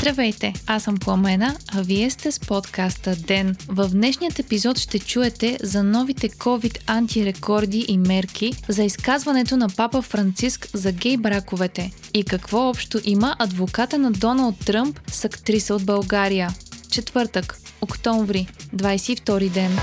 Здравейте, аз съм Пламена, а вие сте с подкаста ДЕН. В днешният епизод ще чуете за новите COVID антирекорди и мерки, за изказването на папа Франциск за гей браковете и какво общо има адвоката на Доналд Тръмп с актриса от България. Четвъртък, октомври, 22 ден.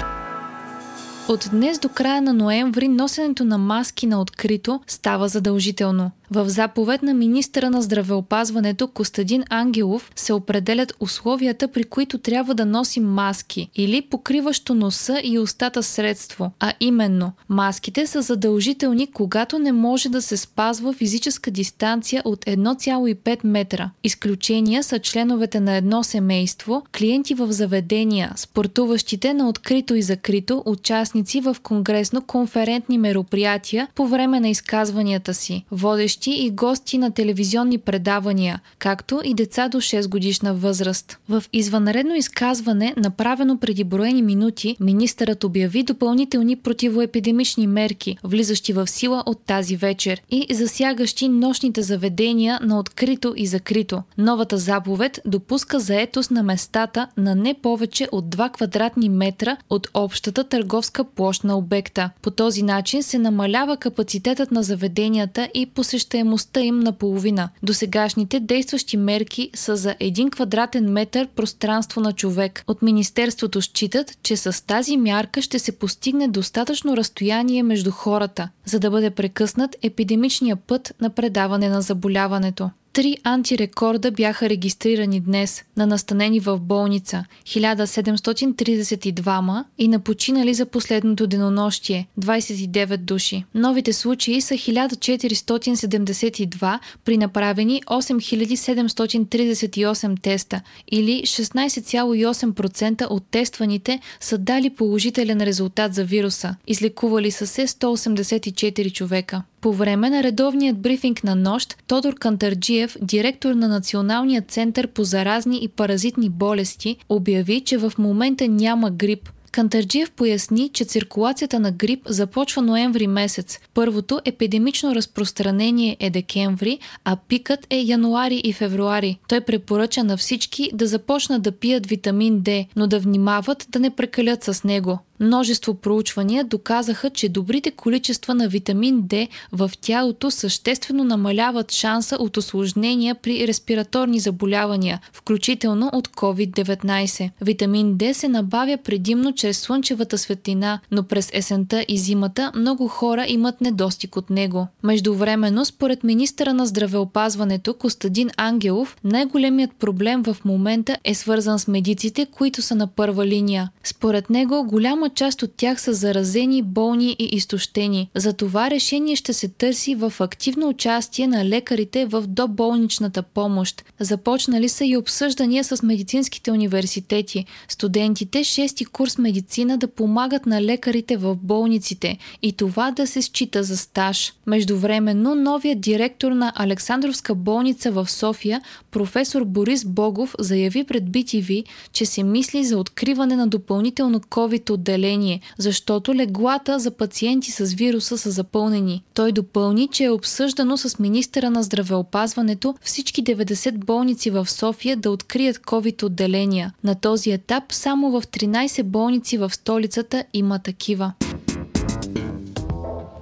От днес до края на ноември носенето на маски на открито става задължително. В заповед на министра на здравеопазването Костадин Ангелов се определят условията, при които трябва да носим маски или покриващо носа и устата средство, а именно маските са задължителни, когато не може да се спазва физическа дистанция от 1,5 метра. Изключения са членовете на едно семейство, клиенти в заведения, спортуващите на открито и закрито, участници в конгресно-конферентни мероприятия по време на изказванията си, водещи водещи и гости на телевизионни предавания, както и деца до 6 годишна възраст. В извънредно изказване, направено преди броени минути, министърът обяви допълнителни противоепидемични мерки, влизащи в сила от тази вечер и засягащи нощните заведения на открито и закрито. Новата заповед допуска заетост на местата на не повече от 2 квадратни метра от общата търговска площ на обекта. По този начин се намалява капацитетът на заведенията и посещението посещаемостта им наполовина. Досегашните действащи мерки са за 1 квадратен метър пространство на човек. От Министерството считат, че с тази мярка ще се постигне достатъчно разстояние между хората, за да бъде прекъснат епидемичния път на предаване на заболяването. Три антирекорда бяха регистрирани днес на настанени в болница 1732 и на починали за последното денонощие 29 души. Новите случаи са 1472 при направени 8738 теста или 16,8% от тестваните са дали положителен резултат за вируса. Излекували са се 184 човека. По време на редовният брифинг на нощ, Тодор Кантарджиев, директор на Националния център по заразни и паразитни болести, обяви, че в момента няма грип, Кантарджиев поясни, че циркулацията на грип започва ноември месец. Първото епидемично разпространение е декември, а пикът е януари и февруари. Той препоръча на всички да започнат да пият витамин D, но да внимават да не прекалят с него. Множество проучвания доказаха, че добрите количества на витамин D в тялото съществено намаляват шанса от осложнения при респираторни заболявания, включително от COVID-19. Витамин D се набавя предимно чрез слънчевата светлина, но през есента и зимата много хора имат недостиг от него. Междувременно, според министъра на здравеопазването Костадин Ангелов, най-големият проблем в момента е свързан с медиците, които са на първа линия. Според него, голяма голяма част от тях са заразени, болни и изтощени. За това решение ще се търси в активно участие на лекарите в доболничната помощ. Започнали са и обсъждания с медицинските университети. Студентите 6-ти курс медицина да помагат на лекарите в болниците и това да се счита за стаж. Междувременно новият директор на Александровска болница в София, професор Борис Богов, заяви пред BTV, че се мисли за откриване на допълнително COVID отделение защото леглата за пациенти с вируса са запълнени. Той допълни, че е обсъждано с министъра на здравеопазването всички 90 болници в София да открият COVID отделения. На този етап само в 13 болници в столицата има такива.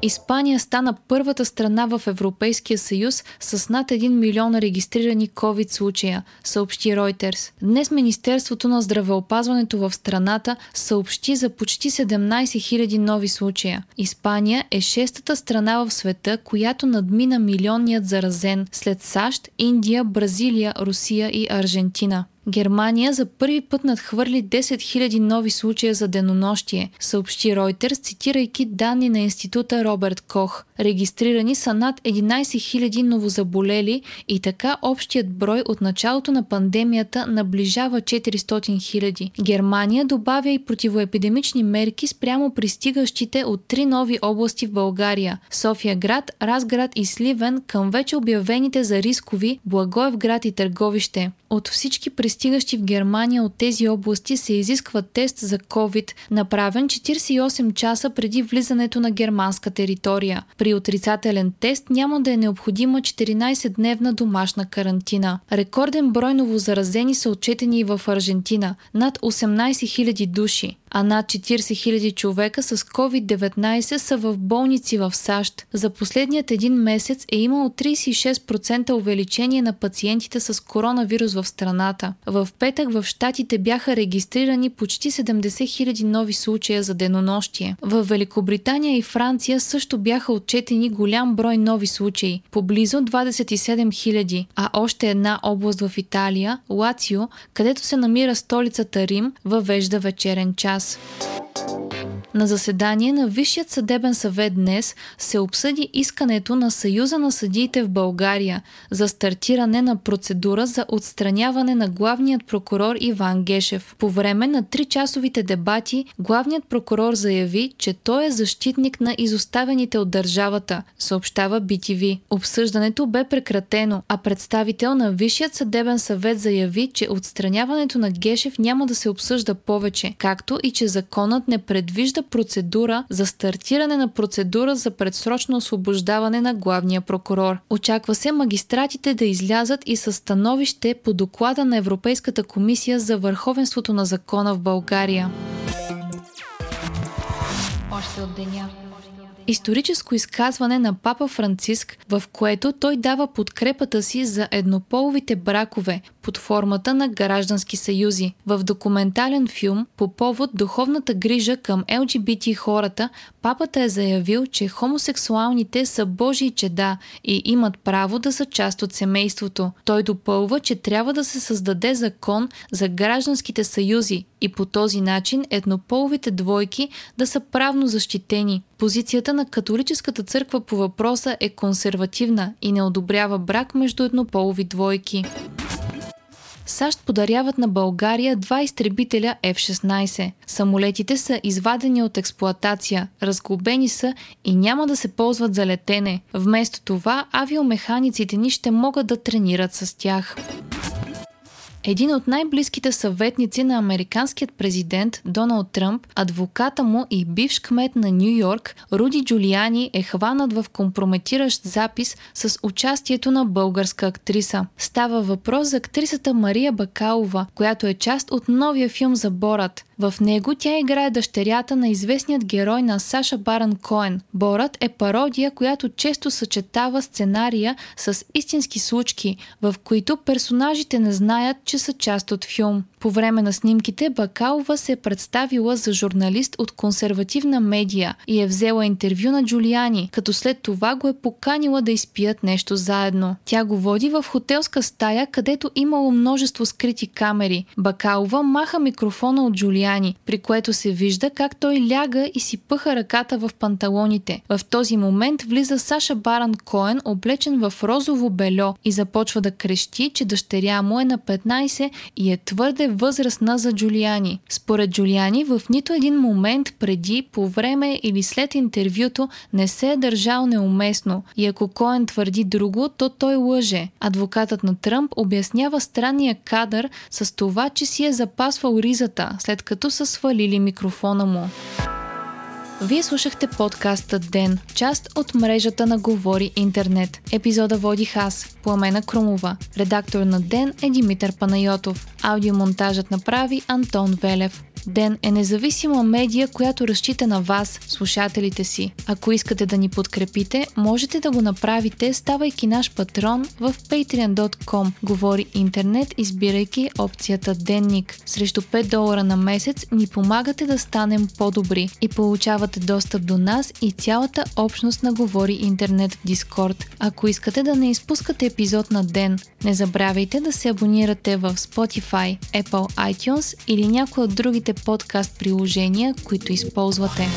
Испания стана първата страна в Европейския съюз с над 1 милион регистрирани COVID случая, съобщи Reuters. Днес Министерството на здравеопазването в страната съобщи за почти 17 000 нови случая. Испания е шестата страна в света, която надмина милионният заразен след САЩ, Индия, Бразилия, Русия и Аржентина. Германия за първи път надхвърли 10 000 нови случая за денонощие, съобщи Reuters, цитирайки данни на института Роберт Кох. Регистрирани са над 11 000 новозаболели и така общият брой от началото на пандемията наближава 400 000. Германия добавя и противоепидемични мерки спрямо пристигащите от три нови области в България – София град, Разград и Сливен към вече обявените за рискови Благоевград и Търговище. От всички пристигащи в Германия от тези области се изисква тест за COVID, направен 48 часа преди влизането на германска територия. При отрицателен тест няма да е необходима 14-дневна домашна карантина. Рекорден брой новозаразени са отчетени и в Аржентина – над 18 000 души а над 40 000 човека с COVID-19 са в болници в САЩ. За последният един месец е имало 36% увеличение на пациентите с коронавирус в страната. В петък в Штатите бяха регистрирани почти 70 000 нови случая за денонощие. В Великобритания и Франция също бяха отчетени голям брой нови случаи, поблизо 27 000, а още една област в Италия, Лацио, където се намира столицата Рим, въвежда вечерен час. News. На заседание на Висшият съдебен съвет днес се обсъди искането на Съюза на съдиите в България за стартиране на процедура за отстраняване на главният прокурор Иван Гешев. По време на тричасовите дебати главният прокурор заяви, че той е защитник на изоставените от държавата, съобщава BTV. Обсъждането бе прекратено, а представител на Висшият съдебен съвет заяви, че отстраняването на Гешев няма да се обсъжда повече, както и че законът не предвижда процедура за стартиране на процедура за предсрочно освобождаване на главния прокурор. Очаква се магистратите да излязат и със становище по доклада на Европейската комисия за върховенството на закона в България. Още от деня историческо изказване на папа Франциск, в което той дава подкрепата си за еднополовите бракове под формата на граждански съюзи. В документален филм по повод духовната грижа към ЛГБТ хората, папата е заявил, че хомосексуалните са Божии чеда и имат право да са част от семейството. Той допълва, че трябва да се създаде закон за гражданските съюзи и по този начин еднополовите двойки да са правно защитени. Позицията на католическата църква по въпроса е консервативна и не одобрява брак между еднополови двойки. САЩ подаряват на България два изтребителя F-16. Самолетите са извадени от експлоатация, разглобени са и няма да се ползват за летене. Вместо това авиомеханиците ни ще могат да тренират с тях. Един от най-близките съветници на американският президент Доналд Тръмп, адвоката му и бивш кмет на Нью Йорк, Руди Джулиани е хванат в компрометиращ запис с участието на българска актриса. Става въпрос за актрисата Мария Бакалова, която е част от новия филм за Борат. В него тя играе дъщерята на известният герой на Саша Баран Коен. Борът е пародия, която често съчетава сценария с истински случки, в които персонажите не знаят, че са част от филм. По време на снимките Бакалова се е представила за журналист от консервативна медия и е взела интервю на Джулиани, като след това го е поканила да изпият нещо заедно. Тя го води в хотелска стая, където имало множество скрити камери. Бакалова маха микрофона от Джулиани, при което се вижда как той ляга и си пъха ръката в панталоните. В този момент влиза Саша Баран Коен, облечен в розово бельо и започва да крещи, че дъщеря му е на 15 и е твърде възрастна за Джулиани. Според Джулиани, в нито един момент преди, по време или след интервюто не се е държал неуместно и ако Коен твърди друго, то той лъже. Адвокатът на Тръмп обяснява странния кадър с това, че си е запасвал ризата, след като са свалили микрофона му. Вие слушахте подкаста Ден, част от мрежата на Говори Интернет. Епизода водих аз, Пламена Крумова. Редактор на Ден е Димитър Панайотов. Аудиомонтажът направи Антон Велев. Ден е независима медия, която разчита на вас, слушателите си. Ако искате да ни подкрепите, можете да го направите, ставайки наш патрон в patreon.com. Говори интернет, избирайки опцията Денник. Срещу 5 долара на месец ни помагате да станем по-добри и получавате достъп до нас и цялата общност на Говори интернет в Дискорд. Ако искате да не изпускате епизод на ден, не забравяйте да се абонирате в Spotify, Apple iTunes или някои от другите подкаст приложения, които използвате.